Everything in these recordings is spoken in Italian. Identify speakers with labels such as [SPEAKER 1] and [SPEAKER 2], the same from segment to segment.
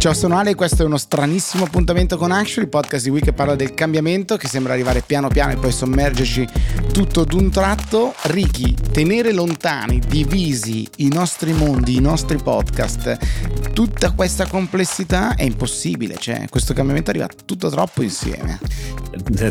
[SPEAKER 1] Ciao, sono Ale e questo è uno stranissimo appuntamento con Action, il podcast di Wii che parla del cambiamento che sembra arrivare piano piano e poi sommergerci tutto d'un tratto. Ricky, tenere lontani, divisi i nostri mondi, i nostri podcast, tutta questa complessità è impossibile, cioè questo cambiamento arriva tutto troppo insieme.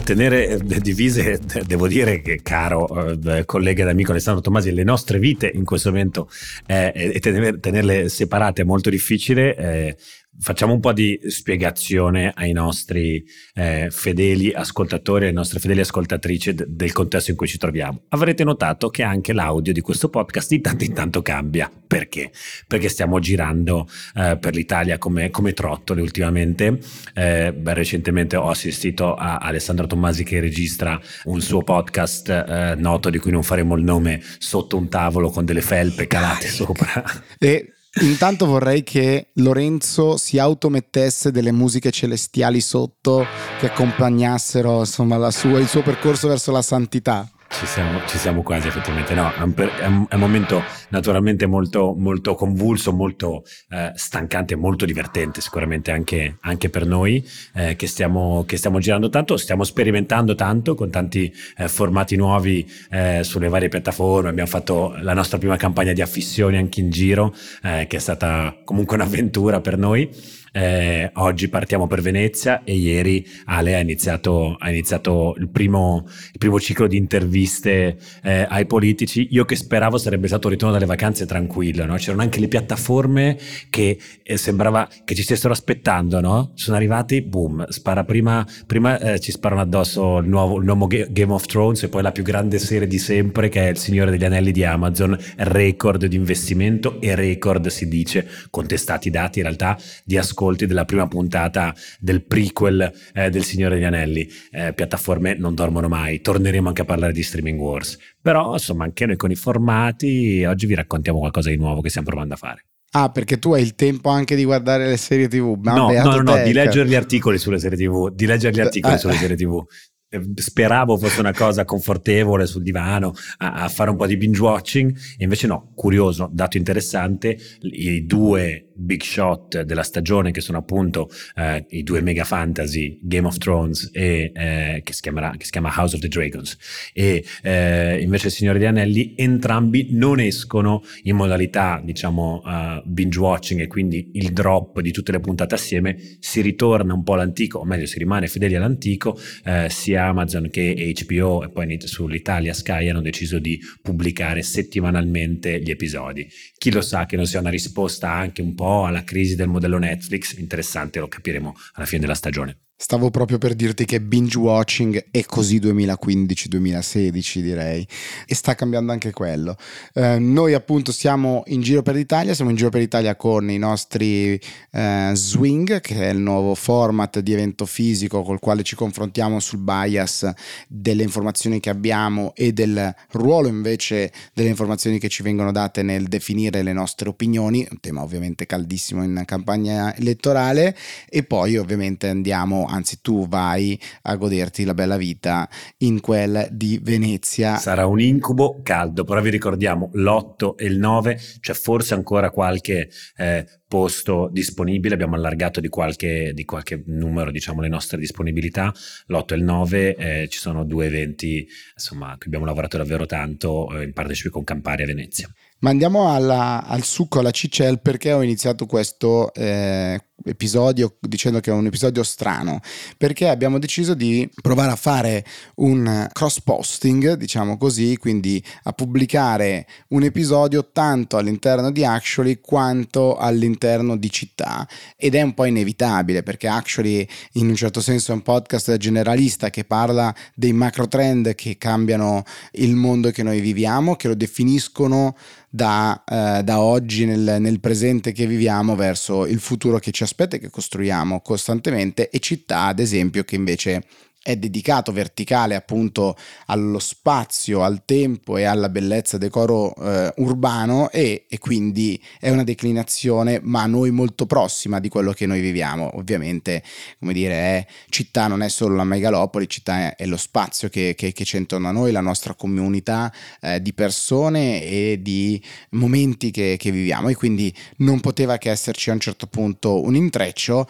[SPEAKER 2] Tenere divise, devo dire che caro eh, collega ed amico Alessandro Tomasi, le nostre vite in questo momento eh, e tenerle separate è molto difficile. Eh, facciamo un po' di spiegazione ai nostri eh, fedeli ascoltatori, alle nostre fedeli ascoltatrici d- del contesto in cui ci troviamo. Avrete notato che anche l'audio di questo podcast di tanto in tanto cambia. Perché? Perché stiamo girando eh, per l'Italia come, come trottole ultimamente. Eh, beh, recentemente ho assistito a Alessandro Tommasi che registra un suo podcast eh, noto di cui non faremo il nome sotto un tavolo con delle felpe calate sopra.
[SPEAKER 1] E Intanto vorrei che Lorenzo si automettesse delle musiche celestiali sotto che accompagnassero insomma, sua, il suo percorso verso la santità.
[SPEAKER 2] Ci siamo, ci siamo, quasi effettivamente, no, è un, è un, momento naturalmente molto, molto convulso, molto eh, stancante, molto divertente sicuramente anche, anche per noi eh, che, stiamo, che, stiamo, girando tanto, stiamo sperimentando tanto con tanti eh, formati nuovi eh, sulle varie piattaforme, abbiamo fatto la nostra prima campagna di affissioni anche in giro eh, che è stata comunque un'avventura per noi. Eh, oggi partiamo per Venezia e ieri Ale ha iniziato, ha iniziato il, primo, il, primo, ciclo di interviste eh, ai politici. Io che speravo sarebbe stato un ritorno dalle vacanze tranquillo, no? c'erano anche le piattaforme che eh, sembrava che ci stessero aspettando, no? sono arrivati, boom, spara prima, prima eh, ci sparano addosso il nuovo, il nuovo, Game of Thrones e poi la più grande serie di sempre che è Il Signore degli Anelli di Amazon, record di investimento e record si dice, contestati dati in realtà di ascolto ascolti della prima puntata del prequel eh, del Signore degli Anelli. Eh, piattaforme non dormono mai, torneremo anche a parlare di streaming wars. Però insomma anche noi con i formati oggi vi raccontiamo qualcosa di nuovo che stiamo provando a fare.
[SPEAKER 1] Ah, perché tu hai il tempo anche di guardare le serie TV?
[SPEAKER 2] No, no, no, no, di leggere gli articoli sulle serie TV, di leggere gli articoli eh, sulle serie TV. Eh, speravo fosse una cosa confortevole sul divano a, a, fare un po' di binge watching e invece no, curioso, dato interessante, i due big shot della stagione che sono appunto eh, i due mega fantasy Game of Thrones e eh, che, si chiamerà, che si chiama House of the Dragons e eh, invece il Signore degli Anelli entrambi non escono in modalità diciamo uh, binge watching e quindi il drop di tutte le puntate assieme si ritorna un po' all'antico o meglio si rimane fedeli all'antico eh, sia Amazon che HBO e poi sull'Italia Sky hanno deciso di pubblicare settimanalmente gli episodi. Chi lo sa che non sia una risposta anche un po' alla crisi del modello Netflix, interessante, lo capiremo alla fine della stagione.
[SPEAKER 1] Stavo proprio per dirti che binge watching è così 2015-2016 direi. E sta cambiando anche quello. Eh, noi appunto siamo in giro per l'Italia, siamo in giro per l'Italia con i nostri eh, Swing che è il nuovo format di evento fisico col quale ci confrontiamo sul bias delle informazioni che abbiamo e del ruolo invece delle informazioni che ci vengono date nel definire le nostre opinioni, un tema ovviamente caldissimo in campagna elettorale. E poi ovviamente andiamo anzi tu vai a goderti la bella vita in quel di Venezia.
[SPEAKER 2] Sarà un incubo caldo, però vi ricordiamo l'8 e il 9, c'è forse ancora qualche eh, posto disponibile, abbiamo allargato di qualche, di qualche, numero diciamo le nostre disponibilità, l'8 e il 9 eh, ci sono due eventi insomma che abbiamo lavorato davvero tanto eh, in partecipazione con Campari a Venezia.
[SPEAKER 1] Ma andiamo alla, al succo, alla cicel, perché ho iniziato questo eh, episodio dicendo che è un episodio strano perché abbiamo deciso di provare a fare un cross posting diciamo così quindi a pubblicare un episodio tanto all'interno di Actually quanto all'interno di città. Ed è un po' inevitabile perché Actually in un certo senso è un podcast generalista che parla dei macro trend che cambiano il mondo che noi viviamo che lo definiscono da, eh, da oggi nel, nel presente che viviamo verso il futuro che ci aspetta e che costruiamo costantemente e città ad esempio che invece è dedicato verticale appunto allo spazio, al tempo e alla bellezza decoro eh, urbano e, e, quindi è una declinazione ma a noi molto prossima di quello che noi viviamo. Ovviamente, come dire, è, città non è solo la megalopoli, città è, è lo spazio che, che, che, c'è intorno a noi, la nostra comunità eh, di persone e di momenti che, che viviamo e quindi non poteva che esserci a un certo punto un intreccio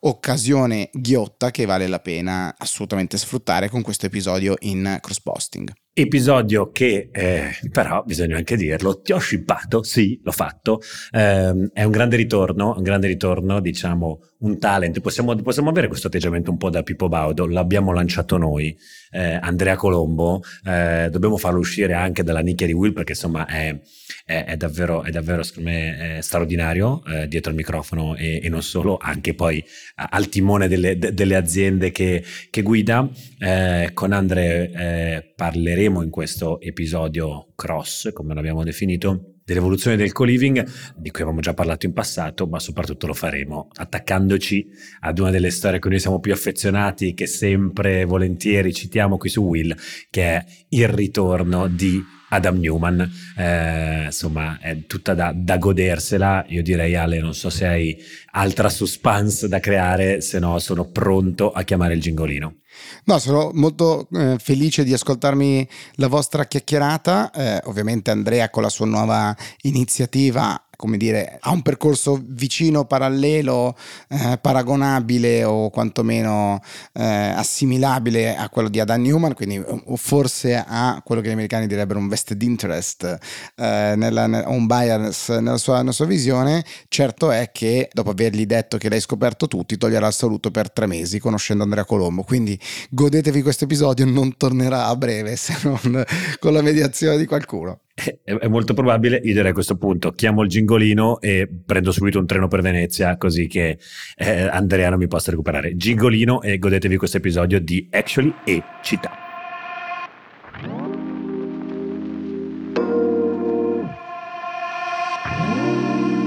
[SPEAKER 1] occasione ghiotta che vale la pena assolutamente sfruttare con questo episodio in cross posting.
[SPEAKER 2] Episodio che eh, però bisogna anche dirlo, ti ho shippato, sì, l'ho fatto, eh, è un grande ritorno, un grande ritorno, diciamo, un talent, possiamo, possiamo avere questo atteggiamento un po' da Pippo Baudo, l'abbiamo lanciato noi, eh, Andrea Colombo, eh, dobbiamo farlo uscire anche dalla nicchia di Will perché insomma è, è, è davvero, è davvero secondo me straordinario eh, dietro il microfono e, e, non solo, anche poi al timone delle, de, delle aziende che, che guida. Eh, con Andre eh, parleremo in questo episodio cross, come l'abbiamo definito, dell'evoluzione del co-living, di cui avevamo già parlato in passato, ma soprattutto lo faremo attaccandoci ad una delle storie a cui noi siamo più affezionati, che sempre volentieri citiamo qui su Will, che è il ritorno di Adam Newman, eh, insomma è tutta da, da, godersela, io direi Ale non so se hai altra suspense da creare, se no sono pronto a chiamare il gingolino.
[SPEAKER 1] No, sono molto eh, felice di ascoltarmi la vostra chiacchierata, eh, ovviamente Andrea con la sua nuova iniziativa come dire, ha un percorso vicino, parallelo, eh, paragonabile o quantomeno eh, assimilabile a quello di Adam Newman, quindi forse ha quello che gli americani direbbero un vested interest, eh, nella, un bias nella sua, nella sua, visione. Certo è che dopo avergli detto che l'hai scoperto tu, ti toglierà il saluto per tre mesi conoscendo Andrea Colombo. Quindi godetevi questo episodio, non tornerà a breve se non con la mediazione di qualcuno
[SPEAKER 2] è, molto probabile, io direi a questo punto chiamo il gingolino e prendo subito un treno per Venezia così che eh, Andrea non mi possa recuperare. Gingolino e godetevi questo episodio di Actually e Città.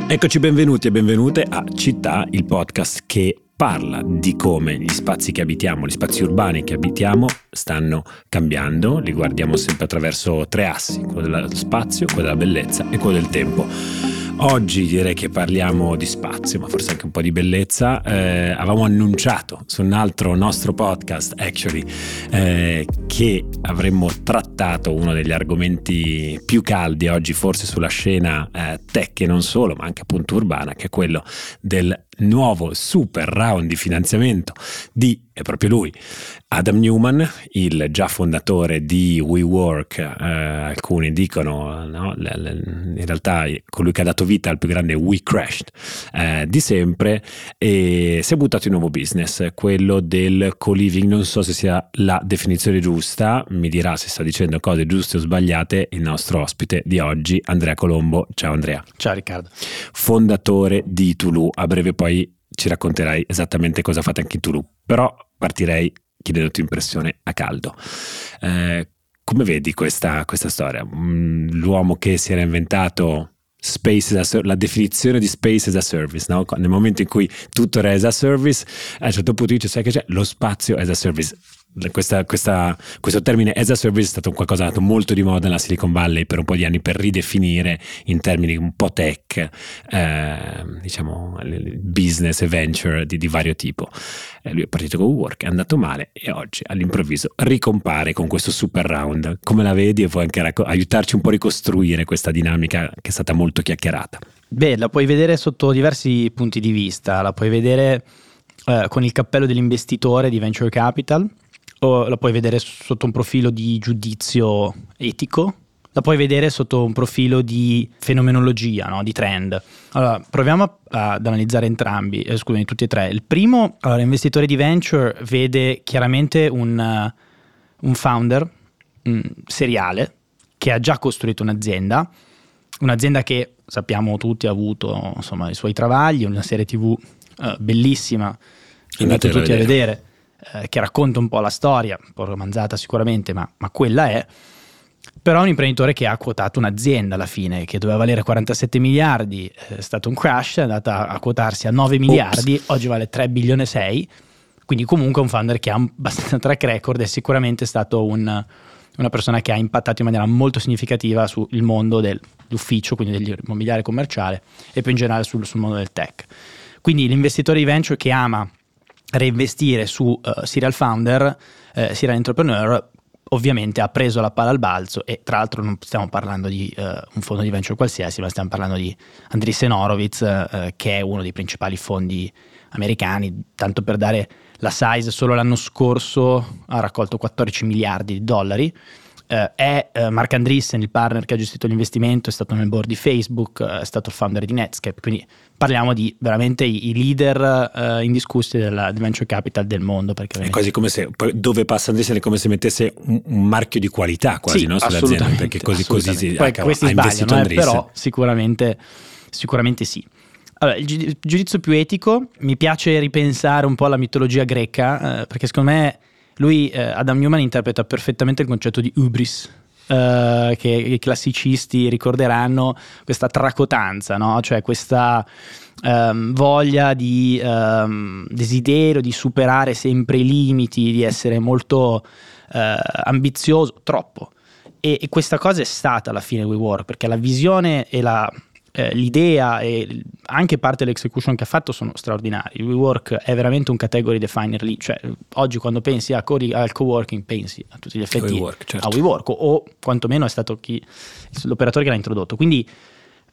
[SPEAKER 2] Eccoci benvenuti e benvenute a Città, il podcast che parla di come gli spazi che abitiamo, gli spazi urbani che abitiamo stanno cambiando, li guardiamo sempre attraverso tre assi, quello dello spazio, quello della bellezza e quello del tempo. Oggi direi che parliamo di spazio, ma forse anche un po' di bellezza. Eh, avevamo annunciato su un altro nostro podcast, actually, eh, che avremmo trattato uno degli argomenti più caldi oggi, forse sulla scena eh, tech e non solo, ma anche appunto urbana, che è quello del nuovo super round di finanziamento di, è proprio lui, Adam Newman, il già fondatore di WeWork, eh, alcuni dicono, no, in realtà colui che ha dato vita al più grande We Crashed eh, di sempre, e si è buttato in un nuovo business, quello del co-living, non so se sia la definizione giusta, mi dirà se sta dicendo cose giuste o sbagliate il nostro ospite di oggi, Andrea Colombo. Ciao Andrea.
[SPEAKER 3] Ciao Riccardo.
[SPEAKER 2] Fondatore di Tulu, a breve poi ci racconterai esattamente cosa fate anche in Tulu, però partirei chiedendoti impressione a caldo. Eh, come vedi questa, questa storia? Mm, l'uomo che si era inventato a, la definizione di space as a service, no? nel momento in cui tutto era as a service, a un certo punto dice, sai che c'è? Lo spazio as a service questa, questa, questo termine as a service è stato qualcosa dato molto di moda nella Silicon Valley per un po' di anni per ridefinire in termini un po' tech, eh, diciamo, business e venture di, di vario tipo. Eh, lui è partito con WeWork, è andato male e oggi all'improvviso ricompare con questo super round. Come la vedi e puoi anche racco- aiutarci un po' a ricostruire questa dinamica che è stata molto chiacchierata?
[SPEAKER 3] Beh, la puoi vedere sotto diversi punti di vista, la puoi vedere eh, con il cappello dell'investitore di venture capital la puoi vedere sotto un profilo di giudizio etico, la puoi vedere sotto un profilo di fenomenologia, no? di trend. Allora, proviamo a, ad analizzare entrambi, eh, scusami, tutti e tre. Il primo, allora, l'investitore di venture vede chiaramente un, uh, un founder um, seriale che ha già costruito un'azienda, un'azienda che sappiamo tutti ha avuto insomma, i suoi travagli, una serie tv uh, bellissima, andate tutti a vedere. A vedere eh, che racconta un po' la storia, un po' romanzata sicuramente, ma, ma quella è. Però è un imprenditore che ha quotato un'azienda alla fine, che doveva valere 47 miliardi, è stato un crash, è andata a quotarsi a 9 miliardi, oggi vale 3 bilioni e 6, quindi comunque un founder che ha abbastanza track record è sicuramente stato un, una persona che ha impattato in maniera molto significativa sul mondo dell'ufficio, quindi dell'immobiliare commerciale e più in generale sul, sul mondo del tech. Quindi l'investitore di venture che ama reinvestire su uh, serial founder, uh, serial entrepreneur, ovviamente ha preso la palla al balzo e tra l'altro non stiamo parlando di uh, un fondo di venture qualsiasi, ma stiamo parlando di Andreessen Horowitz, che è uno dei principali fondi americani, tanto per dare la size, solo l'anno scorso ha raccolto 14 miliardi di dollari. Uh, è uh, Mark Andreessen, il partner che ha gestito l'investimento, è stato nel board di Facebook, uh, è stato il founder di Netscape, quindi parliamo di veramente i, leader indiscussi della, del venture capital del mondo.
[SPEAKER 2] È quasi come se dove passa Andreessen è come se mettesse un, un marchio di qualità quasi
[SPEAKER 3] sì,
[SPEAKER 2] no, sull'azienda, perché così, così
[SPEAKER 3] si, Poi, ah, questi investito eh, però sicuramente, sicuramente sì. Allora, il giudizio più etico, mi piace ripensare un po' alla mitologia greca, eh, perché secondo me lui, eh, Adam Newman, interpreta perfettamente il concetto di ubris, eh, che i classicisti ricorderanno, questa tracotanza, no? cioè questa um, voglia di um, desiderio di superare sempre i limiti, di essere molto uh, ambizioso, troppo. E, e, questa cosa è stata alla fine WeWork, perché la visione e la eh, l'idea e anche parte dell'execution che ha fatto sono straordinari. WeWork è veramente un category definer lì, cioè oggi quando pensi a co- al co-working pensi a tutti gli effetti WeWork, certo. a WeWork o, o quantomeno è stato chi, l'operatore che l'ha introdotto. Quindi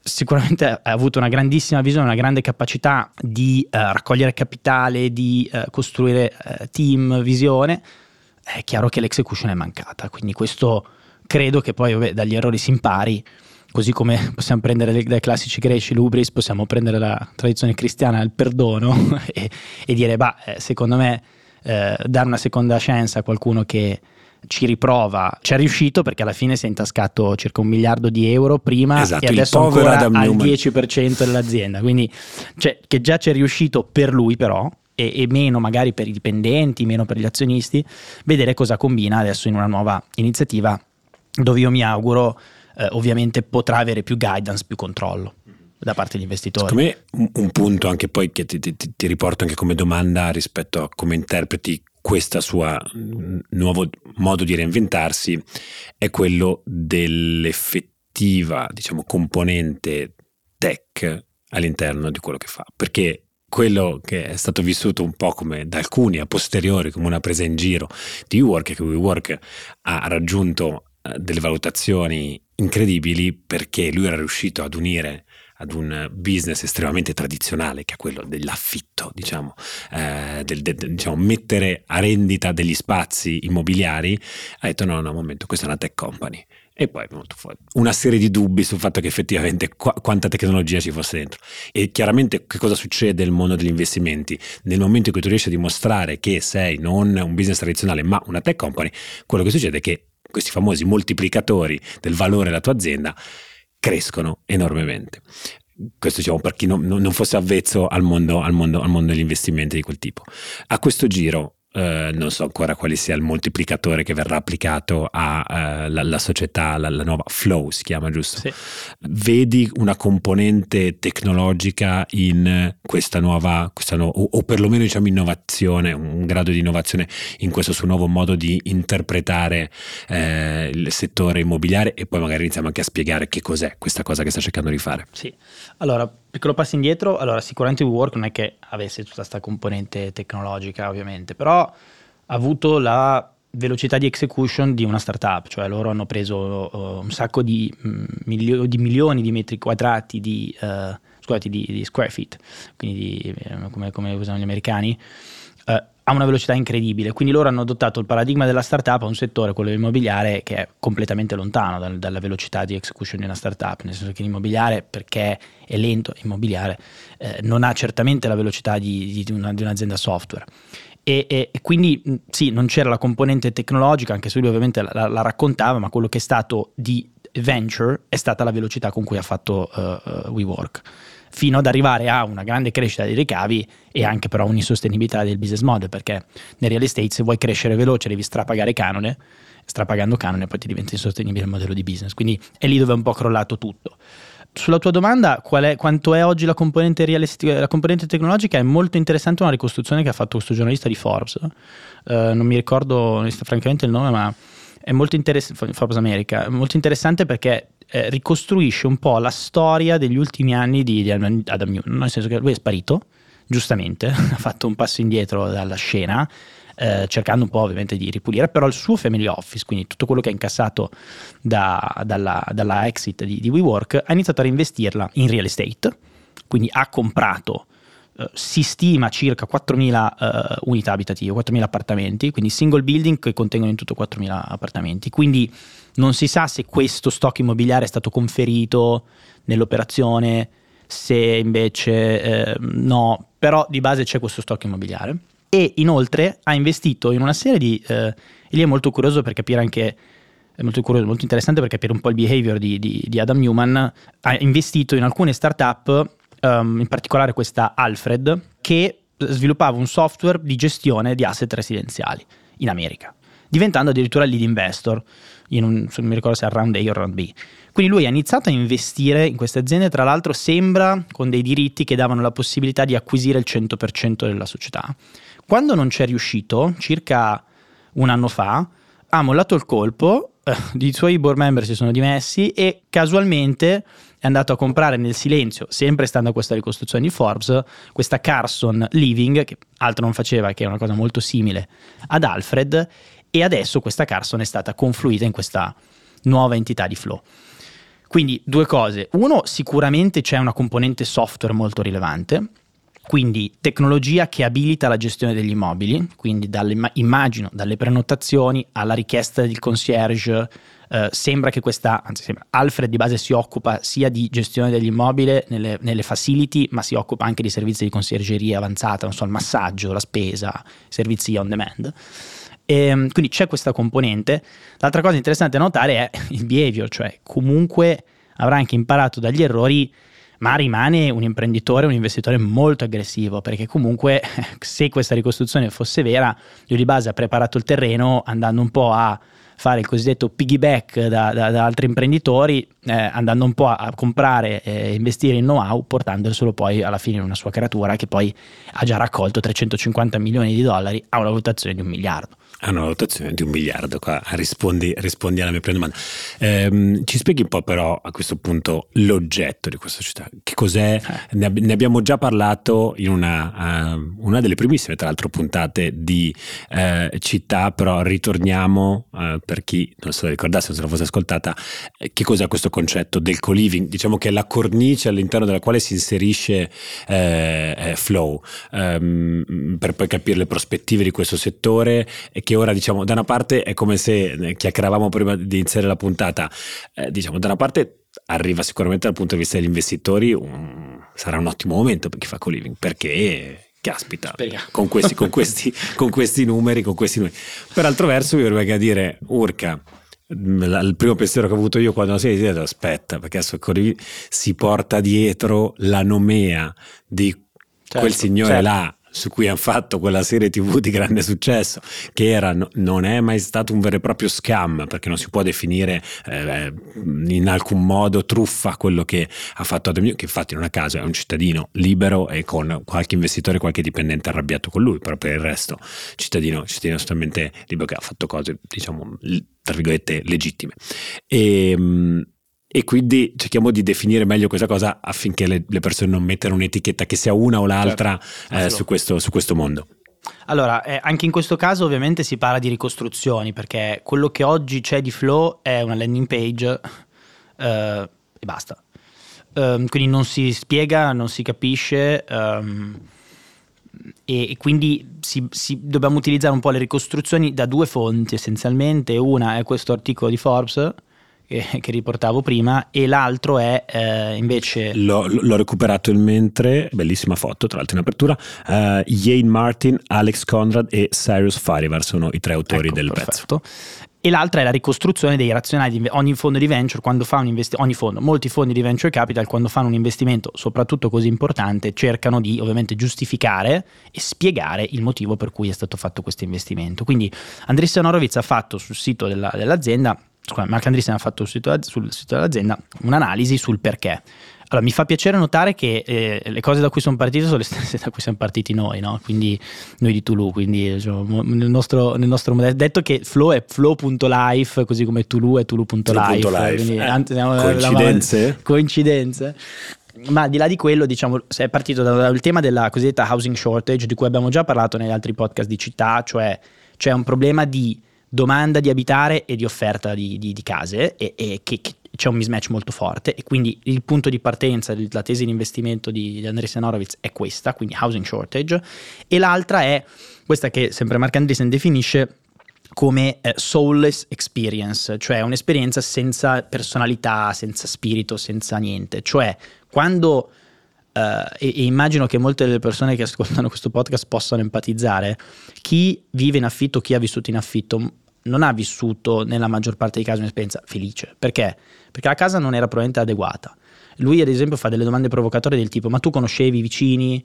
[SPEAKER 3] sicuramente ha avuto una grandissima visione, una grande capacità di uh, raccogliere capitale, di uh, costruire uh, team, visione. È chiaro che l'execution è mancata, quindi questo credo che poi vabbè, dagli errori si impari così come possiamo prendere dai classici greci l'ubris, possiamo prendere la tradizione cristiana, il perdono e, e dire, bah, eh, secondo me eh, dare una seconda chance a qualcuno che ci riprova, ci è riuscito perché alla fine si è intascato circa un miliardo di euro prima esatto, e adesso ancora al 10% dell'azienda, quindi cioè, che già ci è riuscito per lui però e, e meno magari per i dipendenti, meno per gli azionisti, vedere cosa combina adesso in una nuova iniziativa dove io mi auguro eh, ovviamente potrà avere più guidance, più controllo da parte degli investitori.
[SPEAKER 2] Secondo me un punto anche poi che ti, ti, ti riporto anche come domanda rispetto a come interpreti questo suo nuovo modo di reinventarsi è quello dell'effettiva diciamo, componente tech all'interno di quello che fa perché quello che è stato vissuto un po' come da alcuni a posteriori come una presa in giro di WeWork che WeWork ha raggiunto eh, delle valutazioni incredibili perché lui era riuscito ad unire ad un business estremamente tradizionale che è quello dell'affitto, diciamo, eh, del, del, diciamo, mettere a rendita degli spazi immobiliari, ha detto no, no, un momento, questa è una tech company. E poi è venuto fuori una serie di dubbi sul fatto che effettivamente qu- quanta tecnologia ci fosse dentro. E chiaramente che cosa succede nel mondo degli investimenti? Nel momento in cui tu riesci a dimostrare che sei non un business tradizionale ma una tech company, quello che succede è che questi famosi moltiplicatori del valore della tua azienda crescono enormemente. Questo diciamo per chi non, non fosse avvezzo al mondo, al, mondo, al mondo degli investimenti di quel tipo. A questo giro Uh, non so ancora quale sia il moltiplicatore che verrà applicato alla uh, società, la, la, nuova Flow si chiama giusto? Sì. Vedi una componente tecnologica in questa nuova, questa no, o, o, perlomeno diciamo innovazione, un grado di innovazione in questo suo nuovo modo di interpretare eh, il settore immobiliare e poi magari iniziamo anche a spiegare che cos'è questa cosa che sta cercando di fare.
[SPEAKER 3] Sì, allora piccolo passo indietro, allora sicuramente WeWork non è che avesse tutta questa componente tecnologica ovviamente, però ha avuto la velocità di execution di una startup, cioè loro hanno preso uh, un sacco di, mm, milio- di, milioni di metri quadrati di, uh, scusate, di, di square feet, quindi di, eh, come, come, usano gli americani, a una velocità incredibile. Quindi loro hanno adottato il paradigma della startup a un settore, quello dell'immobiliare, che è completamente lontano dal, dalla velocità di execution di una startup, nel senso che l'immobiliare, perché è lento, l'immobiliare eh, non ha certamente la velocità di, di, una, di un'azienda software. E, e, e, quindi sì, non c'era la componente tecnologica, anche se lui ovviamente la, la, raccontava, ma quello che è stato di venture è stata la velocità con cui ha fatto uh, uh, WeWork fino ad arrivare a una grande crescita dei ricavi e anche però un'insostenibilità del business model, perché nel real estate se vuoi crescere veloce devi strapagare canone, strapagando canone poi ti diventa insostenibile il modello di business, quindi è lì dove è un po' crollato tutto. sulla tua domanda, è, quanto è oggi la componente, la componente, tecnologica, è molto interessante una ricostruzione che ha fatto questo giornalista di Forbes. Uh, non mi ricordo francamente il nome, ma è molto interessante. Forbes America, è molto interessante perché eh, ricostruisce un po' la storia degli ultimi anni di, Adam Newton, nel senso che lui è sparito, giustamente, ha fatto un passo indietro dalla scena eh, cercando un po' ovviamente di ripulire, però il suo family office, quindi tutto quello che ha incassato da, dalla, dalla, exit di, di WeWork, ha iniziato a reinvestirla in real estate, quindi ha comprato Uh, si stima circa 4.000 uh, unità abitative, 4.000 appartamenti, quindi single building che contengono in tutto 4.000 appartamenti. Quindi non si sa se questo stock immobiliare è stato conferito nell'operazione, se invece eh, no, però di base c'è questo stock immobiliare e inoltre ha investito in una serie di... Eh, e lì è molto curioso per capire anche è molto curioso, molto interessante per capire un po' il behavior di, di, di Adam Newman, ha investito in alcune startup, um, in particolare questa Alfred, che sviluppava un software di gestione di asset residenziali in America, diventando addirittura lead investor, in un, non mi ricordo se è round A o round B. Quindi lui ha iniziato a investire in queste aziende, tra l'altro sembra con dei diritti che davano la possibilità di acquisire il 100% della società. Quando non c'è riuscito, circa un anno fa, ha mollato il colpo, eh, i suoi board member si sono dimessi e casualmente è andato a comprare nel silenzio, sempre stando a questa ricostruzione di Forbes, questa Carson Living, che altro non faceva che una cosa molto simile ad Alfred, e adesso questa Carson è stata confluita in questa nuova entità di Flow. Quindi due cose. Uno, sicuramente c'è una componente software molto rilevante, quindi tecnologia che abilita la gestione degli immobili, quindi dalle, immagino dalle prenotazioni alla richiesta del concierge. Eh, sembra che questa, anzi sembra, Alfred di base si occupa sia di gestione degli immobili nelle, nelle facility, ma si occupa anche di servizi di conciergeria avanzata, non so, il massaggio, la spesa, servizi on demand. E, ehm, quindi c'è questa componente. L'altra cosa interessante da notare è il behavior, cioè comunque avrà anche imparato dagli errori ma rimane un imprenditore, un investitore molto aggressivo, perché comunque se questa ricostruzione fosse vera, lui di base ha preparato il terreno andando un po' a fare il cosiddetto piggyback da, da, da altri imprenditori, eh, andando un po' a, a comprare e investire in know-how, portandoselo poi alla fine in una sua creatura che poi ha già raccolto 350 milioni di dollari a una valutazione di un miliardo
[SPEAKER 2] a una valutazione di un miliardo. Qua rispondi, rispondi alla mia prima domanda. Ehm, ci spieghi un po' però a questo punto l'oggetto di questa società? Che cos'è? Eh. Ne, ab- ne, abbiamo già parlato in una, uh, una, delle primissime, tra l'altro, puntate di uh, città, però ritorniamo uh, per chi non se lo ricordasse, non se lo fosse ascoltata, che cos'è questo concetto del co-living? Diciamo che è la cornice all'interno della quale si inserisce Flow, um, per poi capire le prospettive di questo settore e che ora diciamo da una parte è come se eh, chiacchieravamo prima di iniziare la puntata, eh, diciamo da una parte arriva sicuramente dal punto di vista degli investitori, un, sarà un ottimo momento per chi fa co-living perché caspita, con questi, con, questi, con questi, numeri, con questi numeri. Per altro verso mi verrebbe a dire, urca, il primo pensiero che ho avuto io quando sei detto aspetta, perché adesso si porta dietro la nomea di certo, quel signore certo. là su cui hanno fatto quella serie tv di grande successo, che era, non è mai stato un vero e proprio scam, perché non si può definire eh, in alcun modo truffa quello che ha fatto Adam che infatti non a caso è un cittadino libero e con qualche investitore, qualche dipendente arrabbiato con lui, però per il resto cittadino, cittadino assolutamente libero che ha fatto cose, diciamo, tra virgolette, legittime. E, ehm, e quindi cerchiamo di definire meglio questa cosa affinché le, le persone non mettano un'etichetta che sia una o l'altra certo. eh, su, questo, su, questo, mondo.
[SPEAKER 3] Allora, eh, anche in questo caso ovviamente si parla di ricostruzioni perché quello che oggi c'è di Flow è una landing page eh, e basta. Um, quindi non si spiega, non si capisce um, e, e, quindi si, si, dobbiamo utilizzare un po' le ricostruzioni da due fonti essenzialmente. Una è questo articolo di Forbes che, che riportavo prima e l'altro è eh, invece...
[SPEAKER 2] L'ho, l'ho, recuperato in mentre, bellissima foto tra l'altro in apertura, uh, Jane Martin, Alex Conrad e Cyrus Farivar sono i tre autori ecco, del perfetto. pezzo
[SPEAKER 3] e l'altra è la ricostruzione dei razionali di ogni fondo di venture quando fa un investimento ogni fondo, molti fondi di venture capital quando fanno un investimento soprattutto così importante cercano di ovviamente giustificare e spiegare il motivo per cui è stato fatto questo investimento quindi Andrés Honorovic ha fatto sul sito della, dell'azienda Mark Andreessen ha fatto sul sito, sul sito dell'azienda un'analisi sul perché. Allora, mi fa piacere notare che eh, le cose da cui sono partite sono le stesse da cui siamo partiti noi, no? quindi noi di Tulu, quindi diciamo, nel, nostro, nel nostro modello, detto che flow è flow.life, così come Tulu è tulu.life. Quindi,
[SPEAKER 2] eh, anzi, coincidenze?
[SPEAKER 3] La, coincidenze. Ma al di là di quello, diciamo, è partito dal tema della cosiddetta housing shortage, di cui abbiamo già parlato negli altri podcast di città, cioè c'è un problema di domanda di abitare e di offerta di, di, di case e, e che, che, c'è un mismatch molto forte e quindi il punto di partenza della tesi di investimento di, di Andreessen Horowitz è questa, quindi housing shortage, e l'altra è questa che sempre Mark Andreessen definisce come eh, soulless experience, cioè un'esperienza senza personalità, senza spirito, senza niente, cioè quando e, e, immagino che molte delle persone che ascoltano questo podcast possano empatizzare. Chi vive in affitto, chi ha vissuto in affitto, non ha vissuto nella maggior parte dei casi un'esperienza felice. Perché? Perché la casa non era probabilmente adeguata. Lui, ad esempio, fa delle domande provocatorie del tipo: Ma tu conoscevi i vicini?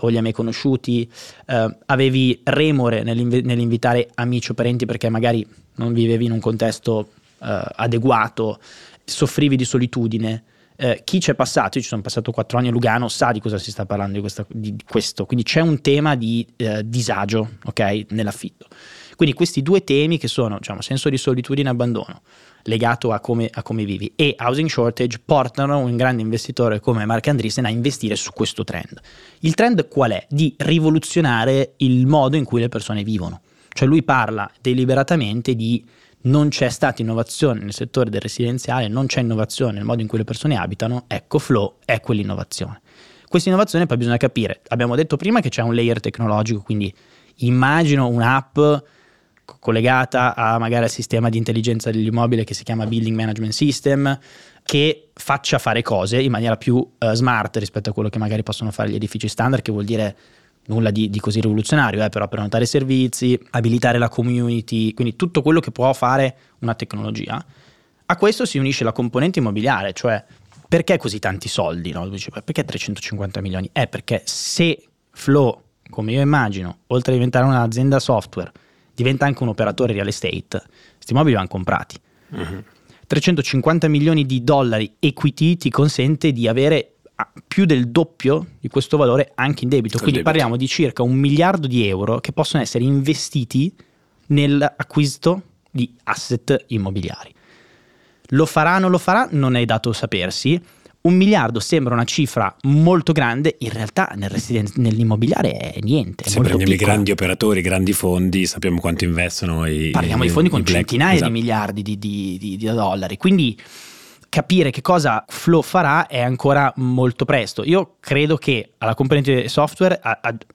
[SPEAKER 3] O li hai mai conosciuti? Uh, avevi remore nell'inv- nell'invitare amici o parenti perché magari non vivevi in un contesto uh, adeguato, soffrivi di solitudine. Eh, chi ci è passato, io ci sono passato quattro anni a Lugano, sa di cosa si sta parlando di, questa, di questo, quindi c'è un tema di eh, disagio okay, nell'affitto. Quindi questi due temi che sono diciamo, senso di solitudine e abbandono, legato a come, a come, vivi, e housing shortage, portano un grande investitore come Mark Andreessen a investire su questo trend. Il trend qual è? Di rivoluzionare il modo in cui le persone vivono. Cioè lui parla deliberatamente di non c'è stata innovazione nel settore del residenziale, non c'è innovazione nel modo in cui le persone abitano, ecco Flow è quell'innovazione. Questa innovazione poi bisogna capire, abbiamo detto prima che c'è un layer tecnologico, quindi immagino un'app collegata a magari al sistema di intelligenza dell'immobile che si chiama Building Management System, che faccia fare cose in maniera più uh, smart rispetto a quello che magari possono fare gli edifici standard, che vuol dire nulla di, di così rivoluzionario, eh, però prenotare servizi, abilitare la community, quindi tutto quello che può fare una tecnologia. A questo si unisce la componente immobiliare, cioè perché così tanti soldi? No? Perché 350 milioni? È perché se Flow, come io immagino, oltre a diventare un'azienda software, diventa anche un operatore real estate, questi immobili vanno comprati. Uh-huh. 350 milioni di dollari equity ti consente di avere più del doppio di questo valore anche in debito. Quindi debito. parliamo di circa un miliardo di euro che possono essere investiti nell'acquisto di asset immobiliari. Lo farà o non lo farà? Non è dato sapersi. Un miliardo sembra una cifra molto grande, in realtà nel residen- nell'immobiliare è niente.
[SPEAKER 2] Se prendiamo i grandi operatori, i grandi fondi, sappiamo quanto investono i
[SPEAKER 3] Parliamo
[SPEAKER 2] i,
[SPEAKER 3] di fondi con centinaia esatto. di miliardi di, di, di, di dollari. Quindi capire che cosa Flow farà è ancora molto presto. Io credo che alla componente software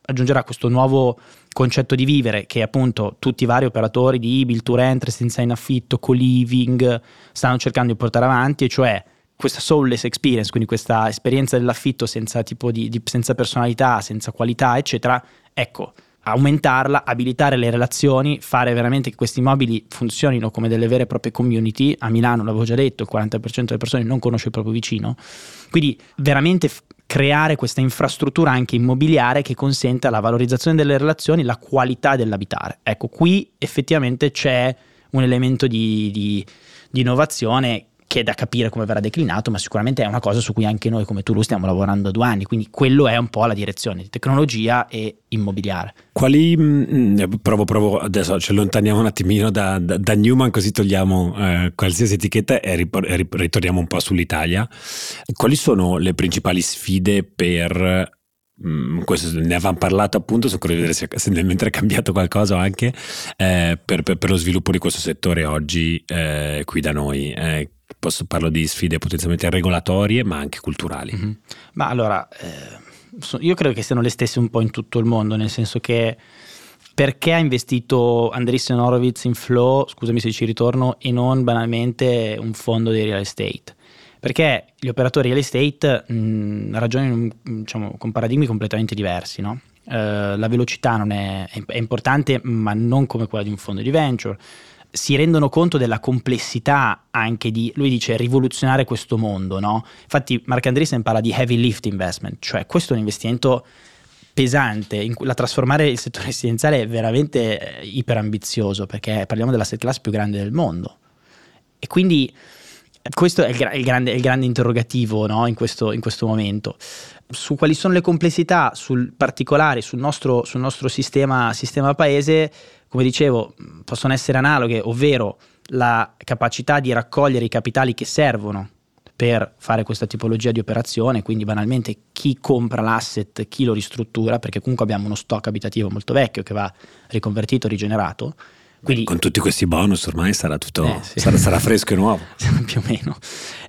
[SPEAKER 3] aggiungerà questo nuovo concetto di vivere che appunto tutti i vari operatori di build to rent, residenza in affitto, co-living stanno cercando di portare avanti, e cioè questa soulless experience, quindi questa esperienza dell'affitto senza, tipo di, di, senza personalità, senza qualità, eccetera. Ecco, aumentarla, abilitare le relazioni, fare veramente che questi immobili funzionino come delle vere e proprie community. A Milano, l'avevo già detto, il 40% delle persone non conosce il proprio vicino. Quindi veramente f- creare questa infrastruttura anche immobiliare che consenta la valorizzazione delle relazioni, la qualità dell'abitare. Ecco, qui effettivamente c'è un elemento di, di, di innovazione che è da capire come verrà declinato, ma sicuramente è una cosa su cui anche noi come Tulu stiamo lavorando da due anni, quindi quello è un po' la direzione di tecnologia e immobiliare.
[SPEAKER 2] Quali, mh, mm, eh, provo, provo, adesso ci allontaniamo un attimino da, da, da Newman così togliamo eh, qualsiasi etichetta e, ripor- ritorniamo un po' sull'Italia. Quali sono le principali sfide per Mm, questo ne avevamo parlato appunto, curioso di vedere se, se mentre è cambiato qualcosa anche eh, per, per, per, lo sviluppo di questo settore oggi eh, qui da noi. Eh, posso, parlo di sfide potenzialmente regolatorie ma anche culturali. Mm-hmm.
[SPEAKER 3] Ma allora, eh, io credo che siano le stesse un po' in tutto il mondo, nel senso che perché ha investito Andreessen Horowitz in Flow, scusami se ci ritorno, e non banalmente un fondo di real estate? Perché gli operatori real estate mh, ragionano diciamo, con paradigmi completamente diversi, no? Uh, la velocità è, è, importante, ma non come quella di un fondo di venture. Si rendono conto della complessità anche di, lui dice, rivoluzionare questo mondo. No? Infatti, Mark Andreessen parla di heavy lift investment, cioè questo è un investimento pesante. In, la trasformare il settore residenziale è veramente eh, iperambizioso perché parliamo della set class più grande del mondo E quindi questo è il, il, grande, il grande, interrogativo no? in, questo, in, questo, momento. Su quali sono le complessità sul particolare, sul nostro, sul nostro sistema, sistema paese, come dicevo, possono essere analoghe, ovvero la capacità di raccogliere i capitali che servono per fare questa tipologia di operazione, quindi banalmente chi compra l'asset, chi lo ristruttura, perché comunque abbiamo uno stock abitativo molto vecchio che va riconvertito, rigenerato
[SPEAKER 2] quindi, con tutti questi bonus ormai sarà tutto eh, sì. sarà, sarà, fresco e nuovo.
[SPEAKER 3] Più o meno.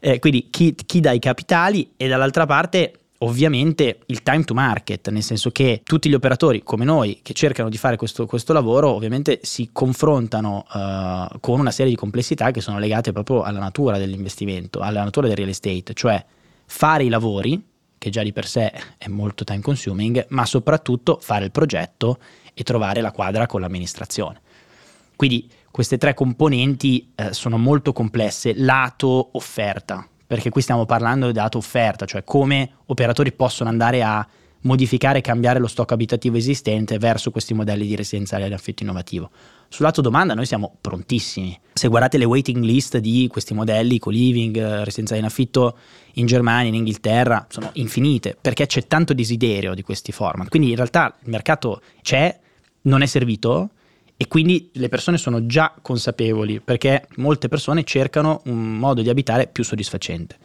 [SPEAKER 3] Eh, quindi chi, chi dà i capitali e dall'altra parte ovviamente il time to market, nel senso che tutti gli operatori come noi che cercano di fare questo, questo lavoro ovviamente si confrontano uh, con una serie di complessità che sono legate proprio alla natura dell'investimento, alla natura del real estate, cioè fare i lavori, che già di per sé è molto time consuming, ma soprattutto fare il progetto e trovare la quadra con l'amministrazione. Quindi queste tre componenti eh, sono molto complesse lato offerta, perché qui stiamo parlando di lato offerta, cioè come operatori possono andare a modificare e cambiare lo stock abitativo esistente verso questi modelli di residenziale ad affitto innovativo. Sul lato domanda noi siamo prontissimi. Se guardate le waiting list di questi modelli, co-living, eh, residenziale in affitto in Germania, in Inghilterra, sono infinite, perché c'è tanto desiderio di questi format. Quindi in realtà il mercato c'è, non è servito, e quindi le persone sono già consapevoli perché molte persone cercano un modo di abitare più soddisfacente.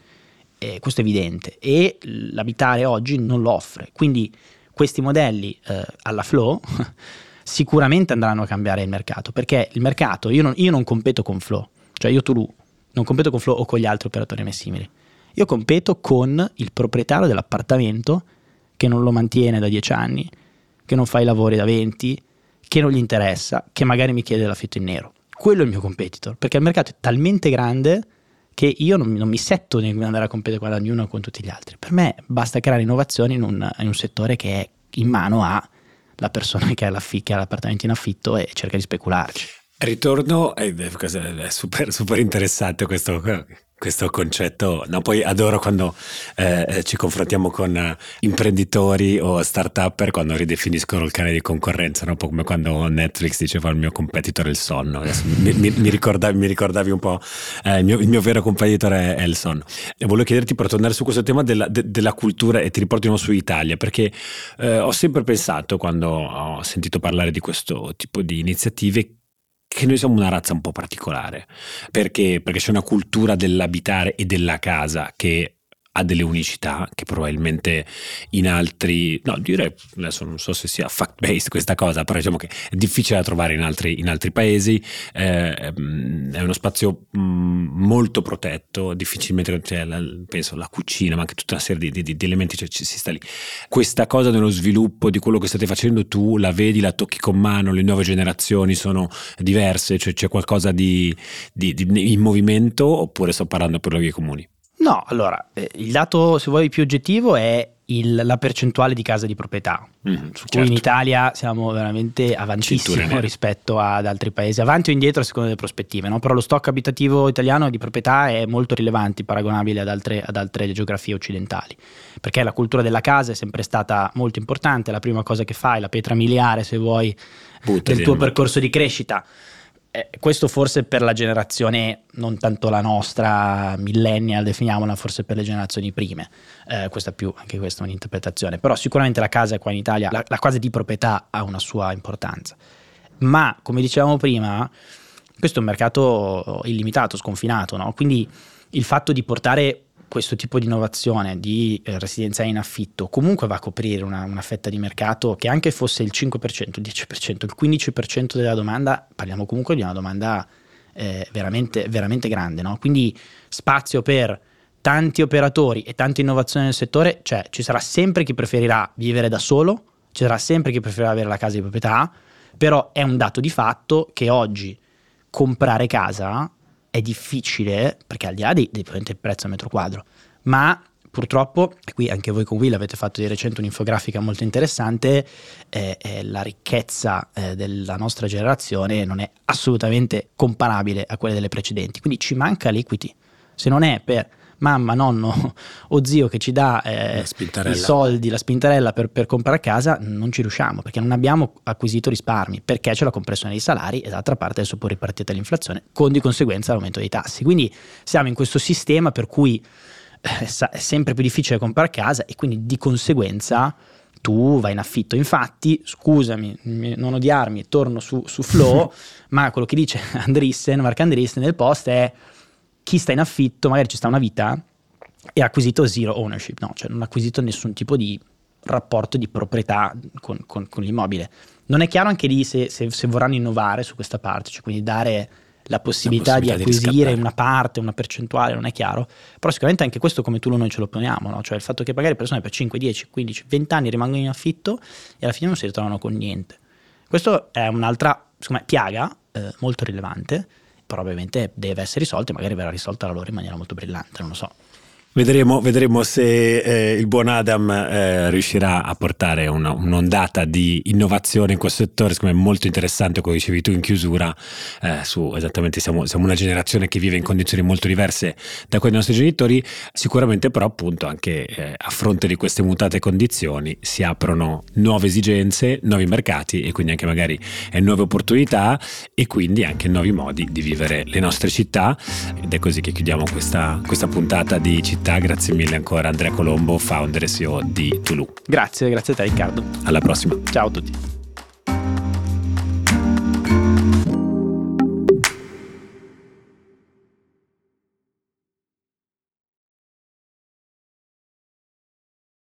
[SPEAKER 3] E questo è evidente e l'abitare oggi non lo offre. Quindi questi modelli eh, alla flow sicuramente andranno a cambiare il mercato perché il mercato, io non, io non competo con flow, cioè io Tulu non competo con flow o con gli altri operatori mai simili. Io competo con il proprietario dell'appartamento che non lo mantiene da 10 anni, che non fa i lavori da 20, che non gli interessa, che magari mi chiede l'affitto in nero. Quello è il mio competitor, perché il mercato è talmente grande che io non, non mi setto di andare a competere con ognuno o con tutti gli altri. Per me basta creare innovazioni in un, in un settore che è in mano alla persona che ha, che ha l'appartamento in affitto e cerca di specularci.
[SPEAKER 2] Ritorno, è, è super, super interessante questo, questo concetto, no, poi adoro quando eh, eh, ci confrontiamo con eh, imprenditori o start-upper quando ridefiniscono il cane di concorrenza, no? un po' come quando Netflix diceva il mio competitor è il sonno. Mi, mi, mi, ricordavi, mi, ricordavi, un po', eh, il, mio, il, mio, vero competitor è, è, il sonno. E volevo chiederti per tornare su questo tema della, de, della cultura e ti nuovo su Italia, perché eh, ho sempre pensato quando ho sentito parlare di questo tipo di iniziative che noi siamo una razza un po' particolare, perché, perché c'è una cultura dell'abitare e della casa che ha delle unicità che probabilmente in altri, no direi, adesso non so se sia fact-based questa cosa, però diciamo che è difficile da trovare in altri, in altri paesi, eh, è uno spazio mh, molto protetto, difficilmente c'è la, penso la cucina, ma anche tutta una serie di, di, di elementi, cioè ci, si sta lì. Questa cosa dello sviluppo di quello che state facendo tu, la vedi, la tocchi con mano, le nuove generazioni sono diverse, cioè c'è qualcosa di, di in movimento oppure sto parlando per vie comuni?
[SPEAKER 3] No, allora, eh, il dato, se vuoi, più oggettivo è il, la percentuale di case di proprietà, mm, su certo. cui in Italia siamo veramente avantissimo rispetto ad altri paesi, avanti o indietro a seconda delle prospettive, no? però lo stock abitativo italiano di proprietà è molto rilevante, paragonabile ad altre, ad altre geografie occidentali, perché la cultura della casa è sempre stata molto importante, la prima cosa che fai, la pietra miliare, se vuoi, Buttati del tuo percorso di crescita eh, questo forse per la generazione, non tanto la nostra millennial, definiamola, forse per le generazioni prime. Eh, questa più, anche questa è un'interpretazione. Però sicuramente la casa qua in Italia, la, la casa di proprietà ha una sua importanza. Ma, come dicevamo prima, questo è un mercato illimitato, sconfinato, no? Quindi il fatto di portare questo tipo di innovazione di eh, residenziale in affitto comunque va a coprire una, una, fetta di mercato che anche fosse il 5%, il 10%, il 15% della domanda, parliamo comunque di una domanda eh, veramente, veramente grande, no? quindi spazio per tanti operatori e tante innovazioni nel settore, cioè ci sarà sempre chi preferirà vivere da solo, ci sarà sempre chi preferirà avere la casa di proprietà, però è un dato di fatto che oggi comprare casa è difficile, perché al di là di, di del prezzo al metro quadro, ma purtroppo, e qui anche voi con Will avete fatto di recente un'infografica molto interessante, eh, eh, la ricchezza eh, della nostra generazione non è assolutamente comparabile a quella delle precedenti, quindi ci manca l'equity. Se non è per mamma, nonno o zio che ci dà eh, i soldi, la spintarella per, per, comprare casa, non ci riusciamo perché non abbiamo acquisito risparmi, perché c'è la compressione dei salari e d'altra parte adesso poi ripartita l'inflazione, con di conseguenza l'aumento dei tassi. Quindi siamo in questo sistema per cui eh, è sempre più difficile comprare casa e quindi di conseguenza tu vai in affitto. Infatti, scusami, non odiarmi, torno su, su Flow, ma quello che dice Andrissen, Mark Andrissen nel post è chi sta in affitto, magari ci sta una vita e ha acquisito zero ownership, no, cioè non ha acquisito nessun tipo di rapporto di proprietà con, con, con l'immobile. Non è chiaro anche lì se, se, se, vorranno innovare su questa parte, cioè quindi dare la possibilità, la possibilità di acquisire di una parte, una percentuale, non è chiaro, però sicuramente anche questo come tu noi ce lo poniamo, no? cioè il fatto che magari persone per 5, 10, 15, 20 anni rimangono in affitto e alla fine non si ritrovano con niente. Questo è un'altra me, piaga eh, molto rilevante, però ovviamente deve essere risolta e magari verrà risolta da loro in maniera molto brillante, non lo so.
[SPEAKER 2] Vedremo, vedremo se eh, il buon Adam eh, riuscirà a portare una, un'ondata di innovazione in questo settore, secondo me molto interessante, come dicevi tu in chiusura, eh, su esattamente siamo, siamo, una generazione che vive in condizioni molto diverse da quelle dei nostri genitori, sicuramente però appunto anche eh, a fronte di queste mutate condizioni si aprono nuove esigenze, nuovi mercati e quindi anche magari eh, nuove opportunità e quindi anche nuovi modi di vivere le nostre città. Ed è così che chiudiamo questa, questa puntata di città città. Grazie mille ancora Andrea Colombo, founder e CEO di Tulu.
[SPEAKER 3] Grazie, grazie a te Riccardo.
[SPEAKER 2] Alla prossima.
[SPEAKER 3] Ciao a tutti.